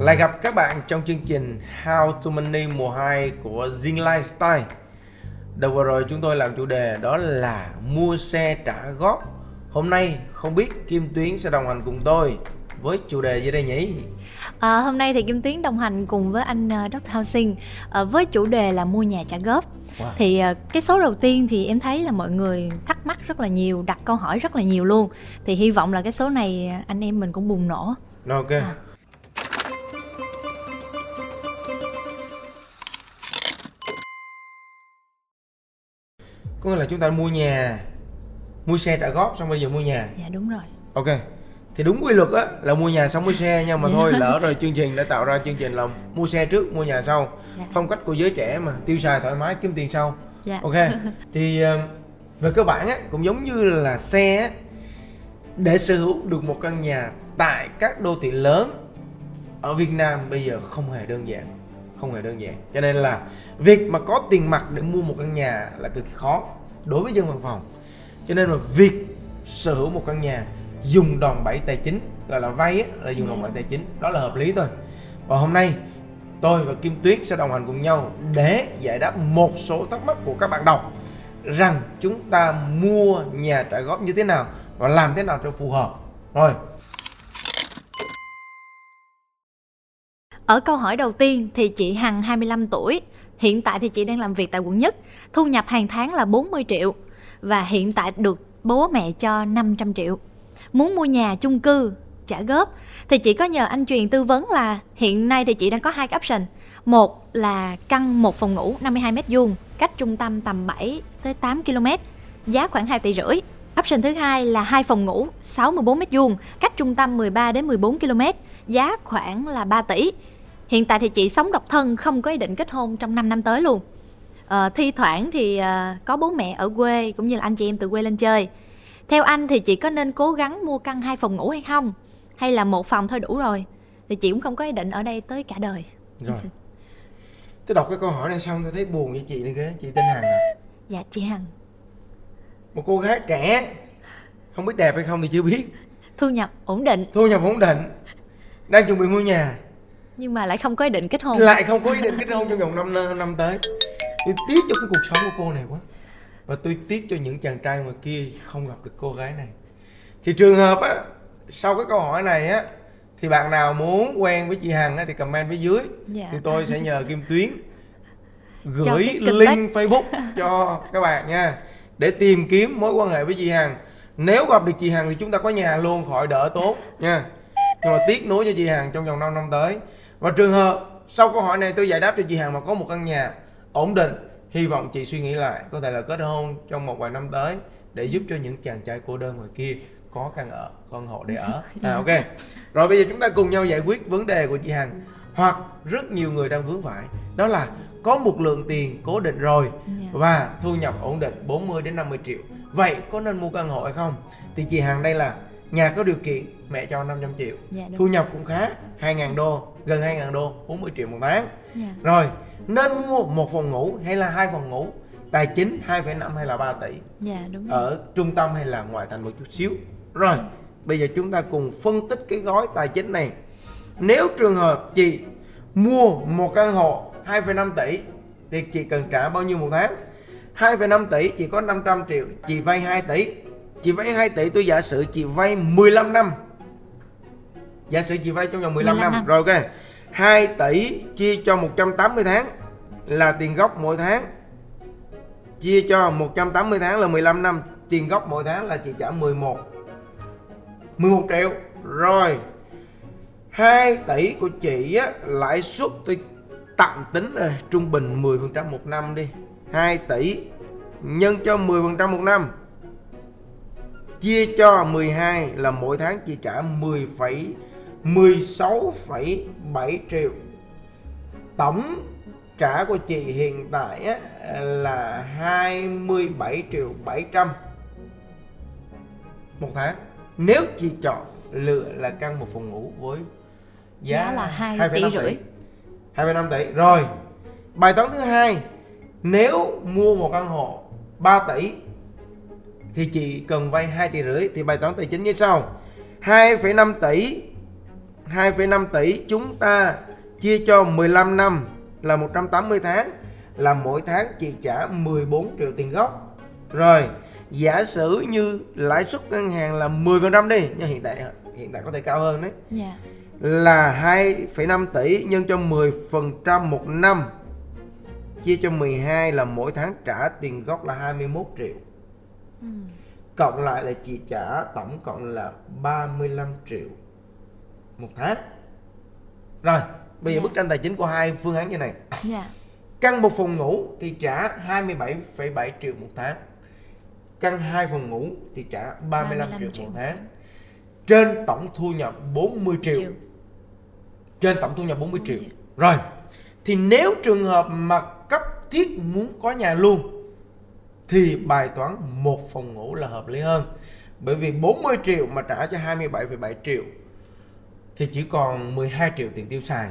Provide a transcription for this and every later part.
Lại gặp các bạn trong chương trình How to Money mùa 2 của Zing Lifestyle Đầu vừa rồi chúng tôi làm chủ đề đó là mua xe trả góp Hôm nay không biết Kim Tuyến sẽ đồng hành cùng tôi với chủ đề gì đây nhỉ? À, hôm nay thì Kim Tuyến đồng hành cùng với anh uh, Dr. Housing uh, với chủ đề là mua nhà trả góp. Wow. Thì uh, cái số đầu tiên thì em thấy là mọi người thắc mắc rất là nhiều, đặt câu hỏi rất là nhiều luôn. Thì hy vọng là cái số này anh em mình cũng bùng nổ. Ok. À. Có nghĩa là chúng ta mua nhà, mua xe trả góp xong bây giờ mua nhà. Dạ đúng rồi. Ok thì đúng quy luật á là mua nhà xong mua xe nhưng mà thôi lỡ rồi chương trình đã tạo ra chương trình là mua xe trước mua nhà sau dạ. phong cách của giới trẻ mà tiêu xài thoải mái kiếm tiền sau dạ. ok thì ờ, về cơ bản á cũng giống như là xe á để sở hữu được một căn nhà tại các đô thị lớn ở Việt Nam bây giờ không hề đơn giản không hề đơn giản. Cho nên là việc mà có tiền mặt để mua một căn nhà là cực kỳ khó đối với dân văn phòng. Cho nên là việc sở hữu một căn nhà dùng đòn bẩy tài chính, gọi là vay là dùng đòn bẩy tài chính, đó là hợp lý thôi. Và hôm nay, tôi và Kim Tuyết sẽ đồng hành cùng nhau để giải đáp một số thắc mắc của các bạn đọc rằng chúng ta mua nhà trả góp như thế nào và làm thế nào cho phù hợp. Rồi. Ở câu hỏi đầu tiên thì chị Hằng 25 tuổi, hiện tại thì chị đang làm việc tại quận nhất, thu nhập hàng tháng là 40 triệu. Và hiện tại được bố mẹ cho 500 triệu. Muốn mua nhà chung cư trả góp thì chị có nhờ anh truyền tư vấn là hiện nay thì chị đang có hai cái option. Một là căn một phòng ngủ 52 mét vuông cách trung tâm tầm 7 tới 8 km giá khoảng 2 tỷ rưỡi. Option thứ hai là hai phòng ngủ 64 mét vuông cách trung tâm 13 đến 14 km giá khoảng là 3 tỷ hiện tại thì chị sống độc thân không có ý định kết hôn trong 5 năm tới luôn. À, thi thoảng thì à, có bố mẹ ở quê cũng như là anh chị em từ quê lên chơi. Theo anh thì chị có nên cố gắng mua căn hai phòng ngủ hay không? Hay là một phòng thôi đủ rồi thì chị cũng không có ý định ở đây tới cả đời. Rồi. Tôi đọc cái câu hỏi này xong tôi thấy buồn với chị này ghê. Chị tên hằng à? Dạ chị hằng. Một cô gái trẻ. Không biết đẹp hay không thì chưa biết. Thu nhập ổn định. Thu nhập ổn định. Đang chuẩn bị mua nhà nhưng mà lại không có ý định kết hôn. Lại không có ý định kết hôn trong vòng 5 năm tới. Tôi tiếc cho cái cuộc sống của cô này quá. Và tôi tiếc cho những chàng trai ngoài kia không gặp được cô gái này. Thì trường hợp á sau cái câu hỏi này á thì bạn nào muốn quen với chị hằng á thì comment phía dưới. Dạ. thì tôi sẽ nhờ kim tuyến gửi link facebook cho các bạn nha. Để tìm kiếm mối quan hệ với chị hằng. Nếu gặp được chị hằng thì chúng ta có nhà luôn khỏi đỡ tốt nha. Nhưng mà tiếc nối cho chị hằng trong vòng 5 năm tới và trường hợp sau câu hỏi này tôi giải đáp cho chị hằng mà có một căn nhà ổn định hy vọng chị suy nghĩ lại có thể là kết hôn trong một vài năm tới để giúp cho những chàng trai cô đơn ngoài kia có căn ở con hộ để ở. À ok. Rồi bây giờ chúng ta cùng nhau giải quyết vấn đề của chị hằng. Hoặc rất nhiều người đang vướng phải đó là có một lượng tiền cố định rồi dạ. và thu nhập ổn định 40 đến 50 triệu. Vậy có nên mua căn hộ hay không? Thì chị hằng đây là nhà có điều kiện mẹ cho 500 triệu. Dạ, thu nhập cũng khá 2.000 đô gần 2.000 đô 40 triệu một tháng. Dạ. rồi nên mua một phòng ngủ hay là hai phòng ngủ? Tài chính 2,5 hay là 3 tỷ? Dạ, đúng rồi. ở trung tâm hay là ngoại thành một chút xíu? Rồi bây giờ chúng ta cùng phân tích cái gói tài chính này. Nếu trường hợp chị mua một căn hộ 2,5 tỷ thì chị cần trả bao nhiêu một tháng? 2,5 tỷ chị có 500 triệu chị vay 2 tỷ. Chị vay 2 tỷ tôi giả sử chị vay 15 năm giả sử chị vay trong vòng 15, 15 năm. năm. Rồi ok. 2 tỷ chia cho 180 tháng là tiền gốc mỗi tháng. Chia cho 180 tháng là 15 năm. Tiền gốc mỗi tháng là chị trả 11 11 triệu. Rồi 2 tỷ của chị á, lãi suất tôi tạm tính là trung bình 10% một năm đi. 2 tỷ nhân cho 10% một năm. Chia cho 12 là mỗi tháng chị trả 10, 16,7 triệu. Tổng trả của chị hiện tại á, là 27 triệu 700 một tháng. Nếu chị chọn lựa là căn một phòng ngủ với giá, giá là 2, 2 tỷ rưỡi. 2,5 tỷ. Rồi bài toán thứ hai nếu mua một căn hộ 3 tỷ thì chị cần vay 2 tỷ rưỡi. Thì bài toán tài chính như sau. 2,5 tỷ 2,5 tỷ chúng ta chia cho 15 năm là 180 tháng là mỗi tháng chị trả 14 triệu tiền gốc. Rồi, giả sử như lãi suất ngân hàng là 10% đi, nhưng hiện tại hiện tại có thể cao hơn đấy. Dạ. Là 2,5 tỷ nhân cho 10% một năm chia cho 12 là mỗi tháng trả tiền gốc là 21 triệu. Ừ. Cộng lại là chị trả tổng cộng là 35 triệu một tháng. Rồi, bây giờ Dạ. bức tranh tài chính của hai phương án như này. Dạ. Căn một phòng ngủ thì trả 27,7 triệu một tháng. Căn hai phòng ngủ thì trả 35, 35 triệu triệu một tháng. Trên tổng thu nhập 40 triệu. Triệu. Trên tổng thu nhập 40 triệu. triệu. Rồi. Thì nếu trường hợp mà cấp thiết muốn có nhà luôn thì bài toán một phòng ngủ là hợp lý hơn. Bởi vì 40 triệu mà trả cho 27,7 triệu thì chỉ còn 12 triệu tiền tiêu xài.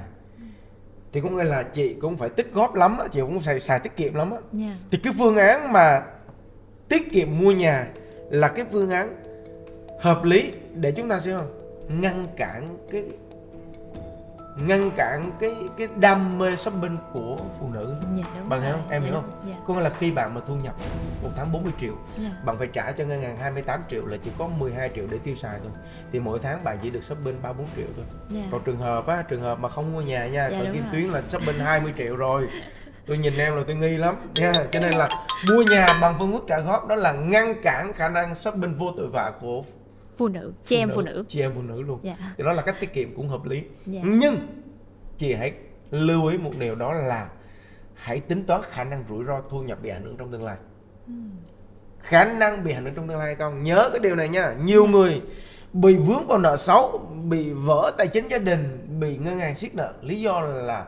Thì có nghĩa là chị cũng phải tích góp lắm, á, chị cũng xài, xài tiết kiệm lắm. á. Dạ. Thì cái phương án mà tiết kiệm mua nhà là cái phương án hợp lý để chúng ta sẽ ngăn cản cái ngăn cản cái cái đam mê shopping của phụ nữ Dạ đúng. bạn hiểu rồi. không em Dạ hiểu không Dạ. có nghĩa là khi bạn mà thu nhập một tháng 40 triệu Dạ. bạn phải trả cho ngân hàng 28 triệu là chỉ có 12 triệu để tiêu xài thôi thì mỗi tháng bạn chỉ được shopping 3 4 triệu thôi Dạ. còn trường hợp á trường hợp mà không mua nhà nha Dạ, còn kim rồi. tuyến là shopping 20 triệu rồi tôi nhìn em là tôi nghi lắm nha cho nên là mua nhà bằng phương thức trả góp đó là ngăn cản khả năng shopping vô tội vạ của Phụ nữ, chị em phụ nữ. chị em phụ nữ luôn. Dạ. thì đó là cách tiết kiệm cũng hợp lý. Dạ. nhưng chị hãy lưu ý một điều đó là hãy tính toán khả năng rủi ro thu nhập bị ảnh hưởng trong tương lai. Khả năng bị ảnh hưởng trong tương lai hay không? Nhớ cái điều này nha. Nhiều người bị vướng vào nợ xấu bị vỡ tài chính gia đình bị ngân hàng siết nợ. Lý do là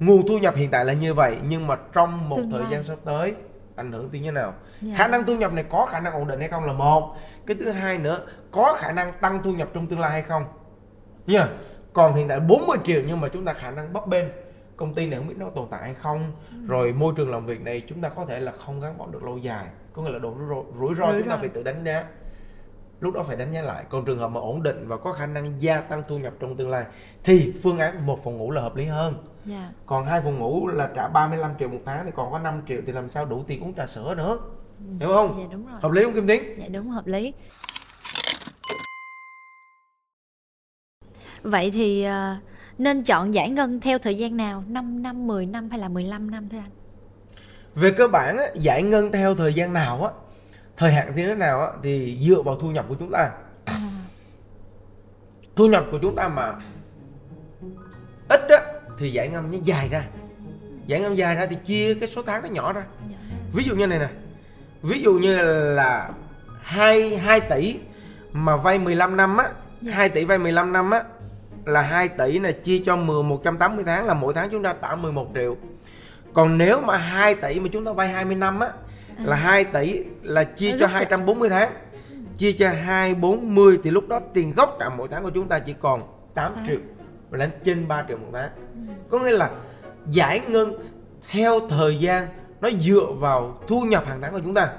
nguồn thu nhập hiện tại là như vậy nhưng mà trong một Tương thời gian sắp tới ảnh hưởng như thế nào? Dạ. khả năng thu nhập này có khả năng ổn định hay không là một. Cái thứ hai nữa có khả năng tăng thu nhập trong tương lai hay không? Nha còn hiện tại 40 triệu nhưng mà chúng ta khả năng bấp bênh. Công ty này không biết nó tồn tại hay không. Rồi môi trường làm việc này chúng ta có thể là không gắn bó được lâu dài. Có nghĩa là độ rủi ro, rủi ro Rủi chúng ta phải tự đánh giá. Lúc đó phải đánh giá lại. Còn trường hợp mà ổn định và có khả năng gia tăng thu nhập trong tương lai thì phương án một phòng ngủ là hợp lý hơn Dạ. còn hai phòng ngủ là trả 35 triệu một tháng thì còn có 5 triệu thì làm sao đủ tiền uống trà sữa nữa hiểu không Dạ đúng rồi. hợp lý không kim tiến Dạ đúng hợp lý. Vậy thì ờ, nên chọn giải ngân theo thời gian nào? 5 năm, 10 năm hay là 15 năm thưa anh? về cơ bản á, giải ngân theo thời gian nào á thời hạn như thế nào á thì dựa vào thu nhập của chúng ta thu nhập của chúng ta mà ít á thì giải ngân nó dài ra. Giải ngân dài ra thì chia cái số tháng nó nhỏ ra. Dạ. ví dụ như này nè ví dụ như là 2, 2 tỷ mà vay 15 năm á Dạ. 2 tỷ vay 15 năm á là 2 tỷ là chia cho 10 180 tháng là mỗi tháng chúng ta trả 11 triệu. Còn nếu mà 2 tỷ mà chúng ta vay 20 năm á là 2 tỷ là chia À, cho lúc đó- 240 tháng. Chia cho 240 thì lúc đó tiền gốc trả mỗi tháng của chúng ta chỉ còn 8 Tám. triệu và lên trên 3 triệu một tháng. Có nghĩa là giải ngân theo thời gian nó dựa vào thu nhập hàng tháng của chúng ta.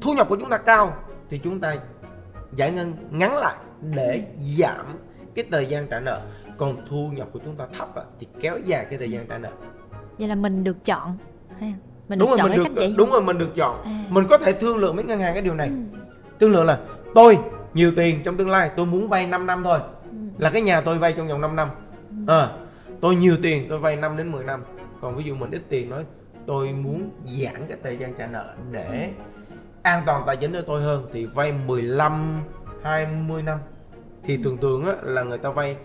Thu nhập của chúng ta cao thì chúng ta giải ngân ngắn lại để giảm cái thời gian trả nợ. Còn thu nhập của chúng ta thấp thì kéo dài cái thời gian trả nợ. Vậy là mình được chọn. Mình đúng được rồi chọn mình được cách đúng rồi mình được chọn. À. mình có thể thương lượng với ngân hàng cái điều này. Ừ. thương lượng là tôi nhiều tiền trong tương lai tôi muốn vay 5 năm thôi. Ừ. là cái nhà tôi vay trong vòng 5 năm à, tôi nhiều tiền tôi vay 5 đến 10 năm còn ví dụ mình ít tiền nói tôi muốn giãn cái thời gian trả nợ để an toàn tài chính cho tôi hơn thì vay 15 20 năm thì thường thường á, là người ta vay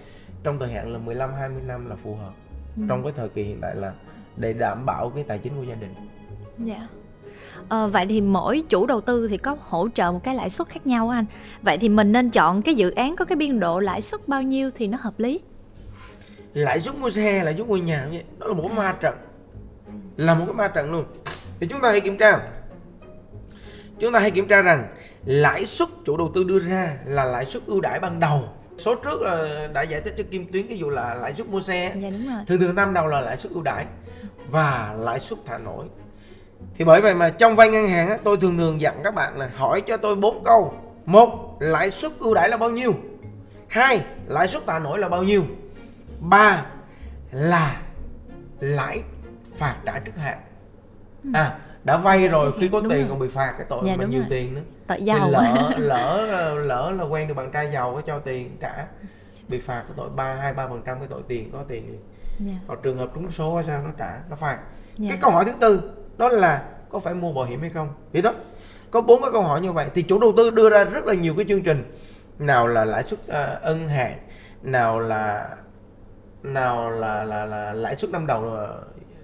trong thời hạn là 15 20 năm là phù hợp Ừ. trong cái thời kỳ hiện tại là để đảm bảo cái tài chính của gia đình Dạ. Ờ, vậy thì mỗi chủ đầu tư thì có hỗ trợ một cái lãi suất khác nhau á anh. Vậy thì mình nên chọn cái dự án có cái biên độ lãi suất bao nhiêu thì nó hợp lý. Lãi suất mua xe lãi suất mua nhà vậy. Đó là một cái ma trận. Là một cái ma trận luôn. Thì chúng ta hãy kiểm tra. Chúng ta hãy kiểm tra rằng lãi suất chủ đầu tư đưa ra là lãi suất ưu đãi ban đầu. Số trước đã giải thích cho kim tuyến ví dụ là lãi suất mua xe. Dạ đúng rồi. thường thường năm đầu là lãi suất ưu đãi và lãi suất thả nổi. Thì bởi vậy mà trong vay ngân hàng tôi thường thường dặn các bạn là hỏi cho tôi bốn câu. Một lãi suất ưu đãi là bao nhiêu? Hai lãi suất thả nổi là bao nhiêu ba là lãi phạt trả trước hạn. À đã vay rồi khi có Đúng tiền rồi. còn bị phạt cái tội Dạ, mà nhiều rồi. tiền nữa. Tội thì giàu. lỡ lỡ lỡ là quen được bạn trai giàu có cho tiền trả bị phạt cái tội ba hai ba phần trăm cái tội tiền có tiền dạ. hoặc trường hợp trúng số hay sao nó trả nó phạt. Dạ. cái câu hỏi thứ tư đó là có phải mua bảo hiểm hay không? Thì đó có bốn cái câu hỏi như vậy. Thì chủ đầu tư đưa ra rất là nhiều cái chương trình. Nào là lãi suất à, ân hạn nào là nào là là là lãi suất năm đầu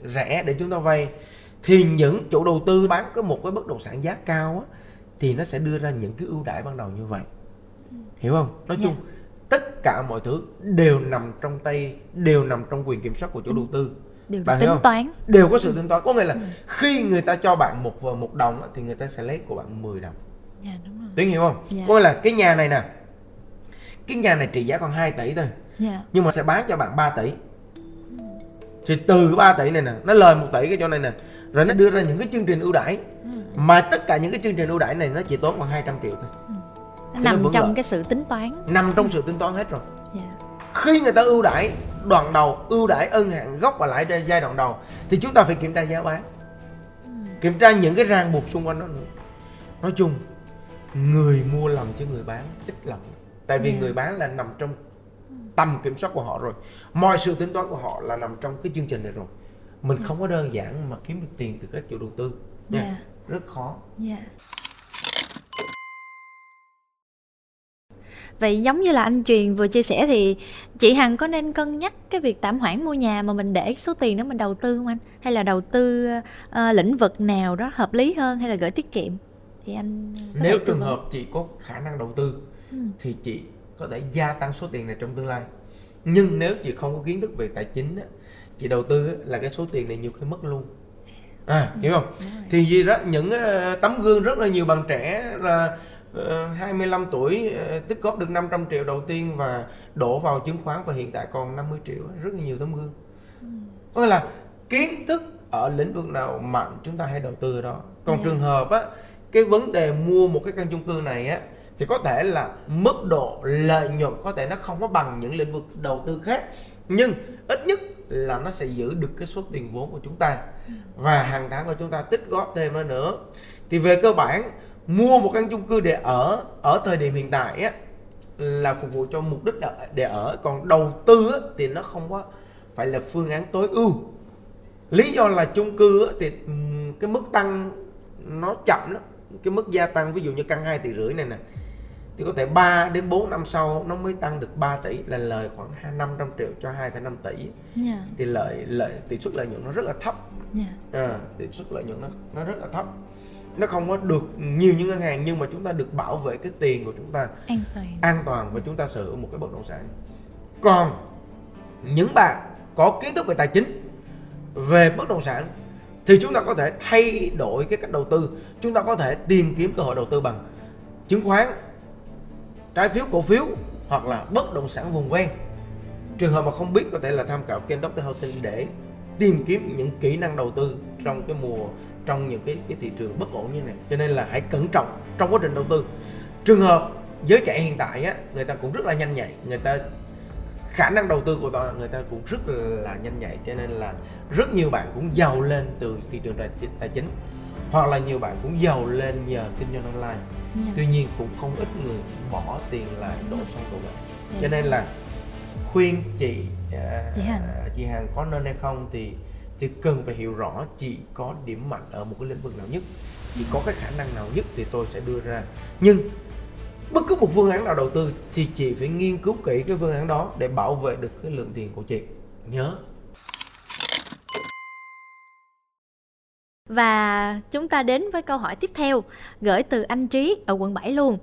rẻ để chúng ta vay thì những chủ đầu tư bán có một cái bất động sản giá cao á, thì nó sẽ đưa ra những cái ưu đãi ban đầu như vậy. Hiểu không? Nói Dạ. chung tất cả mọi thứ đều nằm trong tay đều nằm trong quyền kiểm soát của chủ đầu tư. đều Bạn tính không? toán. Đều có sự tính toán. Có nghĩa là khi người ta cho bạn một một đồng á, thì người ta sẽ lấy của bạn 10 đồng. Dạ đúng rồi. Tuyến hiểu không? Dạ. có nghĩa là cái nhà này nè cái nhà này trị giá còn 2 tỷ thôi dạ. Nhưng mà sẽ bán cho bạn 3 tỷ. Thì từ 3 tỷ này nè nó lời 1 tỷ cái chỗ này nè rồi nó đưa ra những cái chương trình ưu đãi. Ừ. mà tất cả những cái chương trình ưu đãi này nó chỉ tốn khoảng 200 triệu thôi. Nó nó nằm vẫn trong lợi. cái sự tính toán. nằm trong sự tính toán hết rồi. Dạ. Khi người ta ưu đãi đoạn đầu ưu đãi ân hạn gốc và lãi giai đoạn đầu thì chúng ta phải kiểm tra giá bán. Kiểm tra những cái ràng buộc xung quanh đó. Nữa nói chung người mua lầm chứ người bán ít lầm tại vì Dạ. người bán là nằm trong tầm kiểm soát của họ rồi mọi sự tính toán của họ là nằm trong cái chương trình này rồi mình không có đơn giản mà kiếm được tiền từ các chủ đầu tư nha Dạ. rất khó Dạ. Vậy giống như là anh Truyền vừa chia sẻ thì chị Hằng có nên cân nhắc cái việc tạm hoãn mua nhà mà mình để số tiền đó mình đầu tư không anh? Hay là đầu tư ờ, lĩnh vực nào đó hợp lý hơn hay là gửi tiết kiệm? Thì anh có nếu trường hợp chị có khả năng đầu tư Ừ. thì chị có thể gia tăng số tiền này trong tương lai. Nhưng nếu chị không có kiến thức về tài chính á, chị đầu tư là cái số tiền này nhiều khi mất luôn. À hiểu không? thì gì đó những ờ, tấm gương rất là nhiều bạn trẻ là ờ, 25 tuổi ờ, tích góp được 500 triệu đầu tiên và đổ vào chứng khoán và hiện tại còn 50 triệu rất là nhiều tấm gương. Có nghĩa là kiến thức ở lĩnh vực nào mạnh chúng ta hãy đầu tư ở đó. Còn Dạ. trường hợp á cái vấn đề mua một cái căn chung cư này á thì có thể là mức độ lợi nhuận có thể nó không có bằng những lĩnh vực đầu tư khác nhưng ít nhất là nó sẽ giữ được cái số tiền vốn của chúng ta. Và hàng tháng của chúng ta tích góp thêm nó nữa. Thì về cơ bản mua một căn chung cư để ở ở thời điểm hiện tại á là phục vụ cho mục đích là để ở. Còn đầu tư á, thì nó không có phải là phương án tối ưu. Lý do là chung cư á, thì cái mức tăng nó chậm lắm. Cái mức gia tăng ví dụ như căn 2 tỷ rưỡi này nè thì có thể 3 đến 4 năm sau nó mới tăng được 3 tỷ là lời khoảng 2 500 triệu cho 2,5 tỷ Dạ. thì lợi lợi tỷ suất lợi nhuận nó rất là thấp Dạ. à, tỷ suất lợi nhuận nó nó rất là thấp nó không có được nhiều như ngân hàng nhưng mà chúng ta được bảo vệ cái tiền của chúng ta An toàn. an toàn và chúng ta sở hữu một cái bất động sản còn những bạn có kiến thức về tài chính về bất động sản thì chúng ta có thể thay đổi cái cách đầu tư chúng ta có thể tìm kiếm cơ hội đầu tư bằng chứng khoán trái phiếu cổ phiếu hoặc là bất động sản vùng ven. Trường hợp mà không biết có thể là tham khảo kênh Dr. Housing để tìm kiếm những kỹ năng đầu tư trong cái mùa trong những cái cái thị trường bất ổn như này. Cho nên là hãy cẩn trọng trong quá trình đầu tư. Trường hợp giới trẻ hiện tại á người ta cũng rất là nhanh nhạy người ta khả năng đầu tư của ta người ta cũng rất là nhanh nhạy. Cho nên là rất nhiều bạn cũng giàu lên từ thị trường tài, chính- tài chính hoặc là nhiều bạn cũng giàu lên nhờ kinh doanh online Dạ. tuy nhiên cũng không ít người bỏ tiền lại đổ xăng đổ bạc Dạ. cho nên là khuyên chị à, Chị Hằng. chị Hằng có nên hay không thì thì cần phải hiểu rõ chị có điểm mạnh ở một cái lĩnh vực nào nhất chị có cái khả năng nào nhất thì tôi sẽ đưa ra nhưng bất cứ một phương án nào đầu tư thì chị phải nghiên cứu kỹ cái phương án đó để bảo vệ được cái lượng tiền của chị nhớ Và chúng ta đến với câu hỏi tiếp theo gửi từ anh Trí ở quận 7 luôn.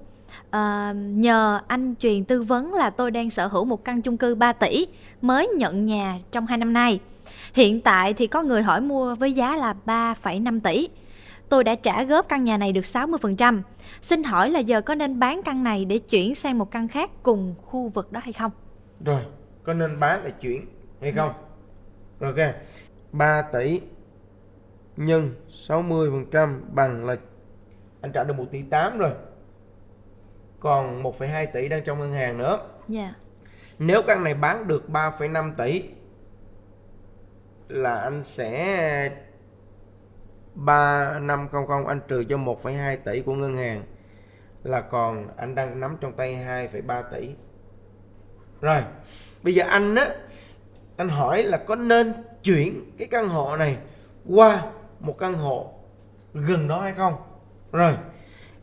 Ờ, nhờ anh truyền tư vấn là tôi đang sở hữu một căn chung cư 3 tỷ mới nhận nhà trong 2 năm nay. Hiện tại thì có người hỏi mua với giá là 3,5 tỷ. Tôi đã trả góp căn nhà này được 60%. Xin hỏi là giờ có nên bán căn này để chuyển sang một căn khác cùng khu vực đó hay không? rồi có nên bán để chuyển hay không rồi ok 3 tỷ nhân 60% bằng là anh trả được 1 tỷ 8 rồi còn 1,2 tỷ đang trong ngân hàng nữa Dạ. nếu căn này bán được 3,5 tỷ là anh sẽ 3500 anh trừ cho 1,2 tỷ của ngân hàng là còn anh đang nắm trong tay 2,3 tỷ. Rồi, bây giờ anh á anh hỏi là có nên chuyển cái căn hộ này qua một căn hộ gần đó hay không? Rồi,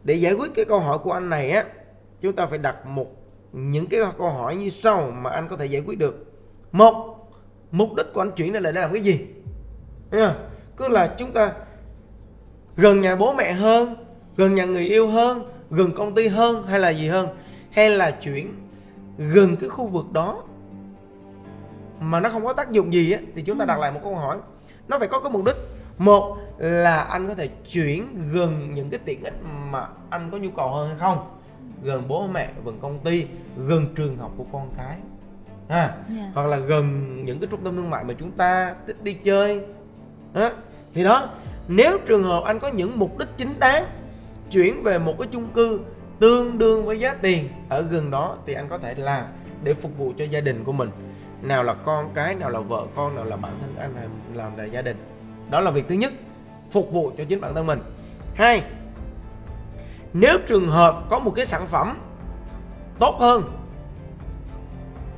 để giải quyết cái câu hỏi của anh này á, chúng ta phải đặt một những cái câu hỏi như sau mà anh có thể giải quyết được. Một, mục đích của anh chuyển đây là để làm cái gì? Cứ là chúng ta gần nhà bố mẹ hơn, gần nhà người yêu hơn, gần công ty hơn hay là gì hơn? Hay là chuyển gần cái khu vực đó mà nó không có tác dụng gì á thì chúng ta đặt lại một câu hỏi nó phải có cái mục đích một là anh có thể chuyển gần những cái tiện ích mà anh có nhu cầu hơn hay không gần bố mẹ gần công ty gần trường học của con cái ha yeah. Dạ. hoặc là gần những cái trung tâm thương mại mà chúng ta thích đi chơi đó. thì đó nếu trường hợp anh có những mục đích chính đáng chuyển về một cái chung cư tương đương với giá tiền ở gần đó thì anh có thể làm để phục vụ cho gia đình của mình nào là con cái nào là vợ con nào là bản thân anh làm làm là gia đình đó là việc thứ nhất, phục vụ cho chính bản thân mình. Hai, nếu trường hợp có một cái sản phẩm tốt hơn,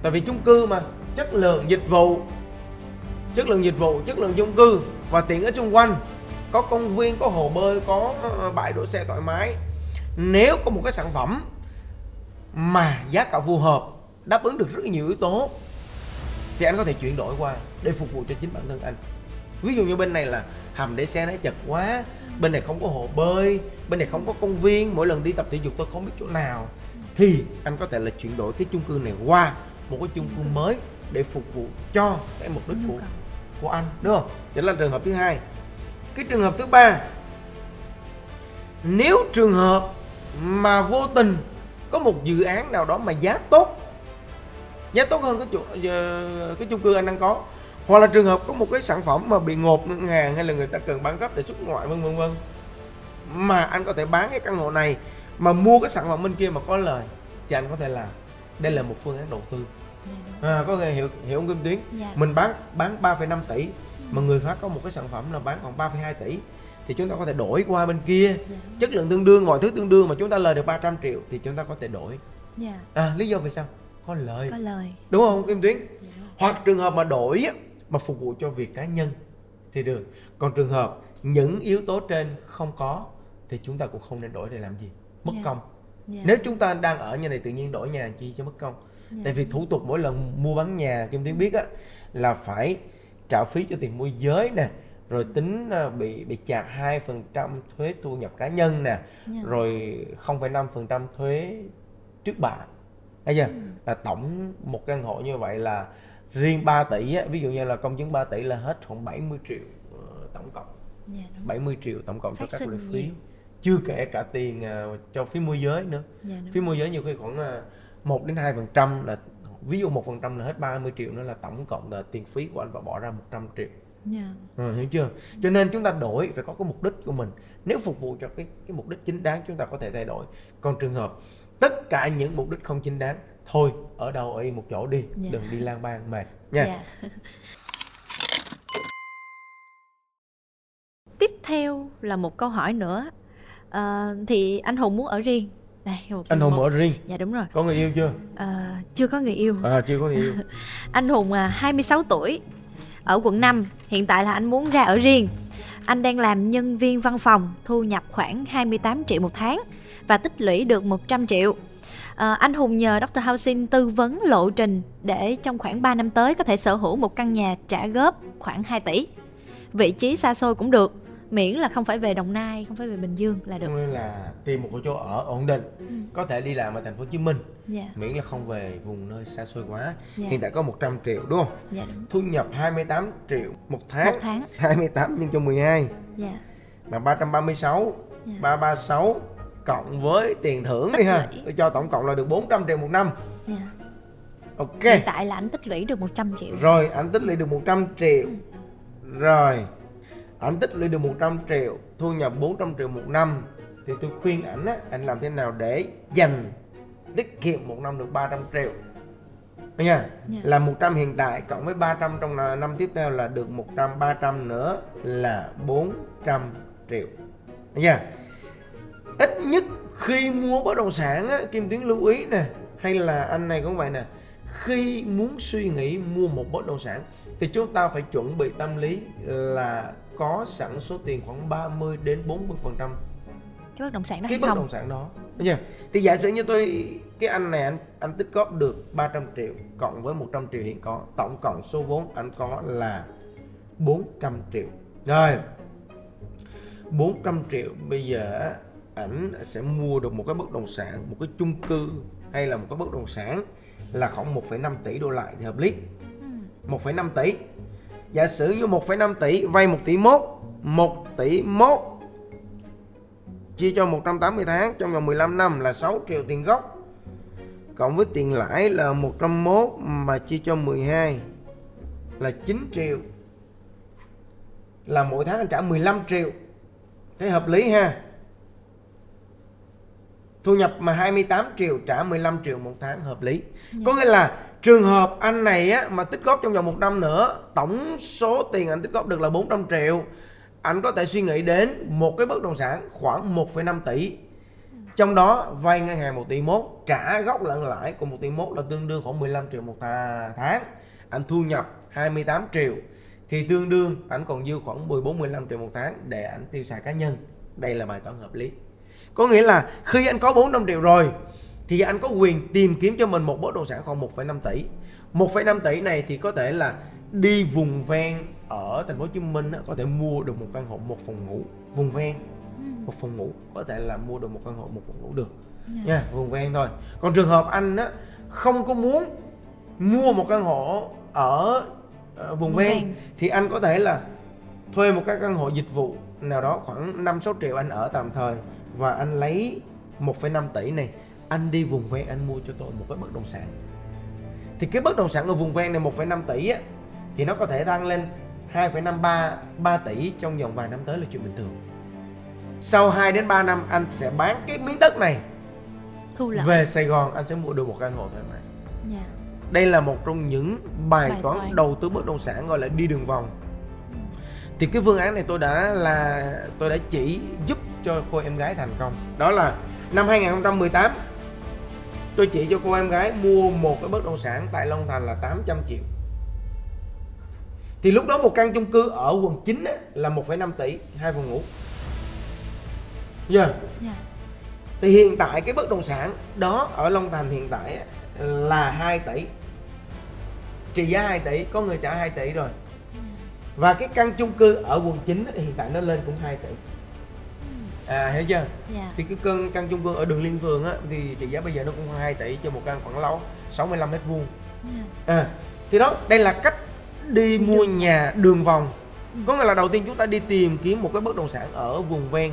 tại vì chung cư mà, chất lượng dịch vụ, chất lượng dịch vụ, chất lượng chung cư và tiện ở xung quanh, có công viên, có hồ bơi, có ờ, bãi đỗ xe thoải mái, nếu có một cái sản phẩm mà giá cả phù hợp, đáp ứng được rất nhiều yếu tố, thì anh có thể chuyển đổi qua để phục vụ cho chính bản thân anh ví dụ như bên này là hầm để xe nó chật quá bên này không có hồ bơi bên này không có công viên mỗi lần đi tập thể dục tôi không biết chỗ nào. Thì anh có thể là chuyển đổi cái chung cư này qua một cái chung cư mới để phục vụ cho cái mục đích của của anh đúng không? Đó là trường hợp thứ hai. Cái trường hợp thứ ba nếu trường hợp mà vô tình có một dự án nào đó mà giá tốt giá tốt hơn cái chủ, cái chung cư anh đang có hoặc là trường hợp có một cái sản phẩm mà bị ngộp ngân hàng hay là người ta cần bán gấp để xuất ngoại vân vân vân. Mà anh có thể bán cái căn hộ này mà mua cái sản phẩm bên kia mà có lời thì anh có thể làm. Đây là một phương án đầu tư. Dạ, à, có thể hiểu hiểu không kim tuyến dạ. mình bán bán 3,5 tỷ mà người khác có một cái sản phẩm là bán còn 3,2 tỷ thì chúng ta có thể đổi qua bên kia. Dạ. chất lượng tương đương mọi thứ tương đương mà chúng ta lời được 300 triệu thì chúng ta có thể đổi. Dạ. à lý do vì sao? Có lời. Có lời. Đúng không kim tuyến dạ. hoặc trường hợp mà đổi mà phục vụ cho việc cá nhân thì được còn trường hợp những yếu tố trên không có thì chúng ta cũng không nên đổi để làm gì mất yeah. công yeah. nếu chúng ta đang ở như này tự nhiên đổi nhà chi cho mất công yeah. tại vì thủ tục mỗi lần mua bán nhà kim tuyến biết á là phải trả phí cho tiền môi giới nè rồi tính à, bị bị phần trăm thuế thu nhập cá nhân nè yeah. rồi 0,5 phần trăm thuế trước bạ bây giờ ừ. là tổng một căn hộ như vậy là riêng 3 tỷ á, ví dụ như là công chứng 3 tỷ là hết khoảng 70 triệu uh, tổng cộng yeah, dạ, 70 triệu tổng cộng Phát cho các loại phí nhiều. chưa kể cả tiền uh, cho phí môi giới nữa yeah, dạ, phí môi giới nhiều khi khoảng uh, ờ, 1 đến 2 phần trăm là ví dụ một phần trăm là hết 30 triệu nữa là tổng cộng là tiền phí của anh phải bỏ ra 100 triệu Yeah. Dạ. À, hiểu chưa? Cho nên chúng ta đổi phải có cái mục đích của mình. Nếu phục vụ cho cái cái mục đích chính đáng chúng ta có thể thay đổi. Còn trường hợp tất cả những mục đích không chính đáng thôi ở đâu ở một chỗ đi. Dạ. đừng đi lang bang mệt nha. Dạ. tiếp theo là một câu hỏi nữa. À, thì anh hùng muốn ở riêng. Đây, anh hùng một... ở riêng. Dạ đúng rồi. Có người yêu chưa? À, chưa có người yêu. À chưa có người yêu. Anh hùng à, 26 tuổi ở quận 5 hiện tại là anh muốn ra ở riêng. Anh đang làm nhân viên văn phòng thu nhập khoảng 28 triệu một tháng và tích lũy được 100 triệu à, anh Hùng nhờ Dr. Housing tư vấn lộ trình để trong khoảng 3 năm tới có thể sở hữu một căn nhà trả góp khoảng 2 tỷ. Vị trí xa xôi cũng được, miễn là không phải về Đồng Nai, không phải về Bình Dương là được. Nghĩa là tìm một chỗ ở ổn định, ừ. có thể đi làm ở thành phố Hồ Chí Minh. Yeah. Dạ. Miễn là không về vùng nơi xa xôi quá. Yeah. Dạ. Hiện tại có 100 triệu đúng không? Yeah, dạ, đúng. Thu nhập 28 triệu một tháng. Một tháng. 28 nhân cho 12. Dạ. Mà 336, yeah. 336 cộng với tiền thưởng tích đi ha. tôi cho tổng cộng là được 400 triệu một năm. Yeah. Dạ. ok. Hiện tại là anh tích lũy được 100 triệu. Rồi anh tích lũy được 100 triệu. Ừ. rồi anh tích lũy được 100 triệu thu nhập 400 triệu một năm. Thì tôi khuyên ảnh á anh làm thế nào để dành tiết kiệm một năm được 300 triệu? Nha Dạ. là 100 hiện tại cộng với 300 trong năm tiếp theo là được 100 300 nữa là 400 triệu. Thấy chưa ít nhất khi mua bất động sản á, Kim Tuyến lưu ý nè hay là anh này cũng vậy nè khi muốn suy nghĩ mua một bất động sản thì chúng ta phải chuẩn bị tâm lý là có sẵn số tiền khoảng 30 đến 40 phần trăm. Cái bất động sản đó cái bất không? động sản đó. Chưa? thì giả sử như tôi cái anh này anh anh tích góp được 300 triệu cộng với 100 triệu hiện có tổng cộng số vốn anh có là 400 triệu. Rồi 400 triệu bây giờ ảnh sẽ mua được một cái bất động sản một cái chung cư hay là một cái bất động sản là khoảng 1,5 tỷ đô lại thì hợp lý. 1,5 tỷ. Giả sử như 1,5 tỷ vay 1 tỷ mốt 1 tỷ mốt chia cho 180 tháng trong vòng 15 năm là 6 triệu tiền gốc. Cộng với tiền lãi là 101 mà chia cho 12 là 9 triệu. Là mỗi tháng anh trả 15 triệu. Thấy hợp lý ha thu nhập mà 28 triệu trả 15 triệu một tháng hợp lý. Có nghĩa là trường hợp anh này á, mà tích góp trong vòng một năm nữa tổng số tiền anh tích góp được là 400 triệu anh có thể suy nghĩ đến một cái bất động sản khoảng 1,5 tỷ. Trong đó vay ngân hàng 1 tỷ mốt trả gốc lẫn lãi của 1 tỷ mốt là tương đương khoảng 15 triệu một tháng. Anh thu nhập 28 triệu thì tương đương anh còn dư khoảng 14 15 triệu một tháng để anh tiêu xài cá nhân. Đây là bài toán hợp lý có nghĩa là khi anh có 400 triệu rồi thì anh có quyền tìm kiếm cho mình một bất động sản khoảng 1,5 tỷ. 1,5 tỷ này thì có thể là đi vùng ven ở thành phố Hồ Chí Minh có thể mua được một căn hộ một phòng ngủ vùng ven một phòng ngủ có thể là mua được một căn hộ một phòng ngủ được. Dạ. nha vùng ven thôi. Còn trường hợp anh á không có muốn mua một căn hộ ở ờ, vùng ven ven. thì anh có thể là thuê một cái căn hộ dịch vụ nào đó khoảng 5 6 triệu anh ở tạm thời và anh lấy 1,5 tỷ này anh đi vùng ven anh mua cho tôi một cái bất động sản. Thì cái bất động sản ở vùng ven này 1,5 tỷ á thì nó có thể tăng lên 2,53 3 tỷ trong vòng vài năm tới là chuyện bình thường. Sau 2 đến 3 năm anh sẽ bán cái miếng đất này thu lợi. về Sài Gòn anh sẽ mua được một căn hộ thoải mái. Dạ. đây là một trong những bài, Bài toán, toán. đầu tư bất động sản gọi là đi đường vòng. Thì cái phương án này tôi đã là tôi đã chỉ giúp cho cô em gái thành công. Đó là năm 2018 tôi chỉ cho cô em gái mua một cái bất động sản tại Long Thành là 800 triệu. Thì lúc đó một căn chung cư ở quận 9 á, là 1,5 tỷ hai phòng ngủ. Giờ Dạ. thì hiện tại cái bất động sản đó ở Long Thành hiện tại á, là 2 tỷ. Trị giá 2 tỷ có người trả 2 tỷ rồi. Và cái căn chung cư ở quận 9 á, hiện tại nó lên cũng 2 tỷ à hiểu chưa Dạ. thì cái căn căn chung cư ở đường Liên Phường á thì trị giá bây giờ nó cũng 2 tỷ cho một căn khoảng lâu 65 mét vuông Dạ. à, thì đó đây là cách đi Đi mua đường nhà đường vòng có nghĩa là đầu tiên chúng ta đi tìm kiếm một cái bất động sản ở vùng ven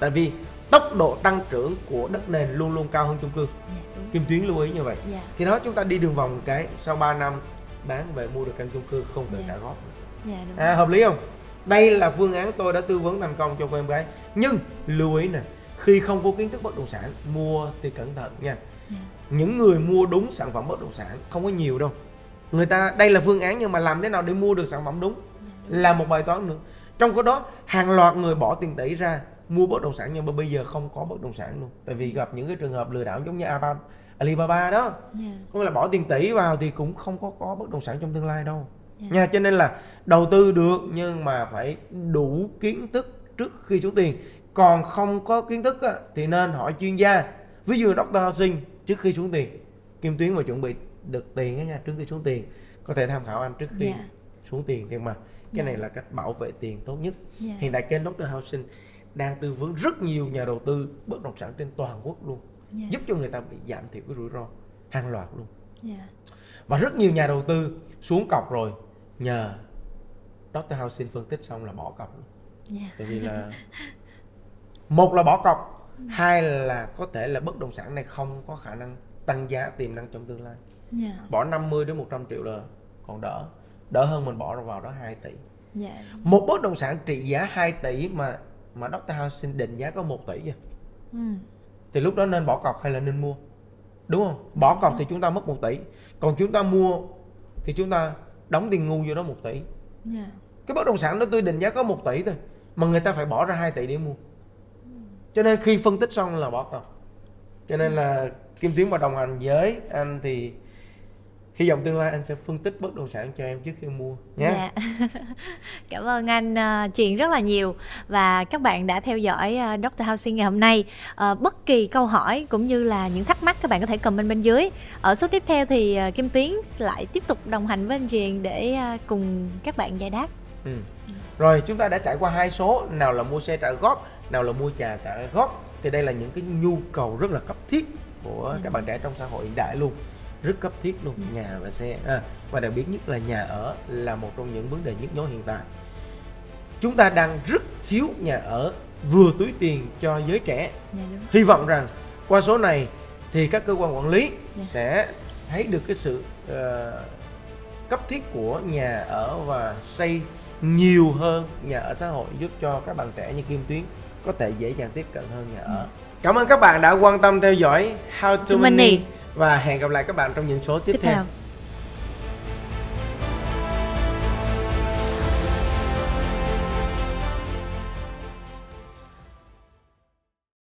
tại vì tốc độ tăng trưởng của đất nền luôn luôn cao hơn chung cư Dạ, đúng. Kim Tuyến lưu ý như vậy Dạ. thì đó chúng ta đi đường vòng cái sau 3 năm bán về mua được căn chung cư không cần Dạ. trả góp Dạ, đúng. à, hợp lý không đây là phương án tôi đã tư vấn thành công cho cô em gái. Nhưng lưu ý nè khi không có kiến thức bất động sản mua thì cẩn thận nha. Dạ. những người mua đúng sản phẩm bất động sản không có nhiều đâu. Người ta đây là phương án nhưng mà làm thế nào để mua được sản phẩm đúng? Là một bài toán nữa. Trong cái đó hàng loạt người bỏ tiền tỷ ra mua bất động sản nhưng mà bây giờ không có bất động sản luôn. Tại vì gặp những cái trường hợp lừa đảo giống như Alibaba, đó. Dạ. có nghĩa là bỏ tiền tỷ vào thì cũng không có có bất động sản trong tương lai đâu Dạ. nha cho nên là đầu tư được nhưng mà phải đủ kiến thức trước khi xuống tiền còn không có kiến thức á, thì nên hỏi chuyên gia ví dụ Dr. Housing trước khi xuống tiền Kim Tuyến mà chuẩn bị được tiền nha trước khi xuống tiền có thể tham khảo anh trước khi Dạ. xuống tiền nhưng mà cái Dạ. này là cách bảo vệ tiền tốt nhất Dạ. hiện tại kênh Dr. Housing đang tư vấn rất nhiều nhà đầu tư bất động sản trên toàn quốc luôn Dạ. giúp cho người ta bị giảm thiểu cái rủi ro hàng loạt luôn Dạ. và rất nhiều nhà đầu tư xuống cọc rồi nhờ Dr. Housing phân tích xong là bỏ cọc luôn. Dạ. tại vì là một là bỏ cọc hai là có thể là bất động sản này không có khả năng tăng giá tiềm năng trong tương lai Dạ. bỏ 50 đến 100 triệu là còn đỡ đỡ hơn mình bỏ vào đó 2 tỷ Dạ. một bất động sản trị giá 2 tỷ mà mà Dr. Housing định giá có 1 tỷ à. Ừ. thì lúc đó nên bỏ cọc hay là nên mua đúng không bỏ cọc thì chúng ta mất 1 tỷ còn chúng ta mua thì chúng ta đóng tiền ngu vô đó 1 tỷ. Dạ. cái bất động sản đó tôi định giá có 1 tỷ thôi mà người ta phải bỏ ra 2 tỷ để mua. Cho nên khi phân tích xong là bỏ cọc. Cho nên là Kim Tuyến mà đồng hành với anh thì hy vọng tương lai anh sẽ phân tích bất động sản cho em trước khi mua nhé Dạ. Cảm ơn anh uh, Truyền rất là nhiều và các bạn đã theo dõi uh, Dr. Housing ngày hôm nay. Ờ, bất kỳ câu hỏi cũng như là những thắc mắc các bạn có thể comment bên dưới. Ở số tiếp theo thì uh, Kim Tuyến lại tiếp tục đồng hành với anh Truyền để uh, cùng các bạn giải đáp. Ừ. Rồi chúng ta đã trải qua hai số nào là mua xe trả góp, nào là mua nhà trả góp thì đây là những cái nhu cầu rất là cấp thiết của các bạn trẻ trong xã hội hiện đại luôn rất cấp thiết luôn. Nhà và xe. À, và đặc biệt nhất là nhà ở là một trong những vấn đề nhức nhối hiện tại. Chúng ta đang rất thiếu nhà ở vừa túi tiền cho giới trẻ. Dạ hy vọng rằng qua số này thì các cơ quan quản lý Dạ. sẽ thấy được cái sự ờ, cấp thiết của nhà ở và xây nhiều hơn nhà ở xã hội giúp cho các bạn trẻ như Kim Tuyến có thể dễ dàng tiếp cận hơn nhà ở. Cảm ơn các bạn đã quan tâm theo dõi How to Money. Và hẹn gặp lại các bạn trong những số tiếp, Tiếp theo. theo.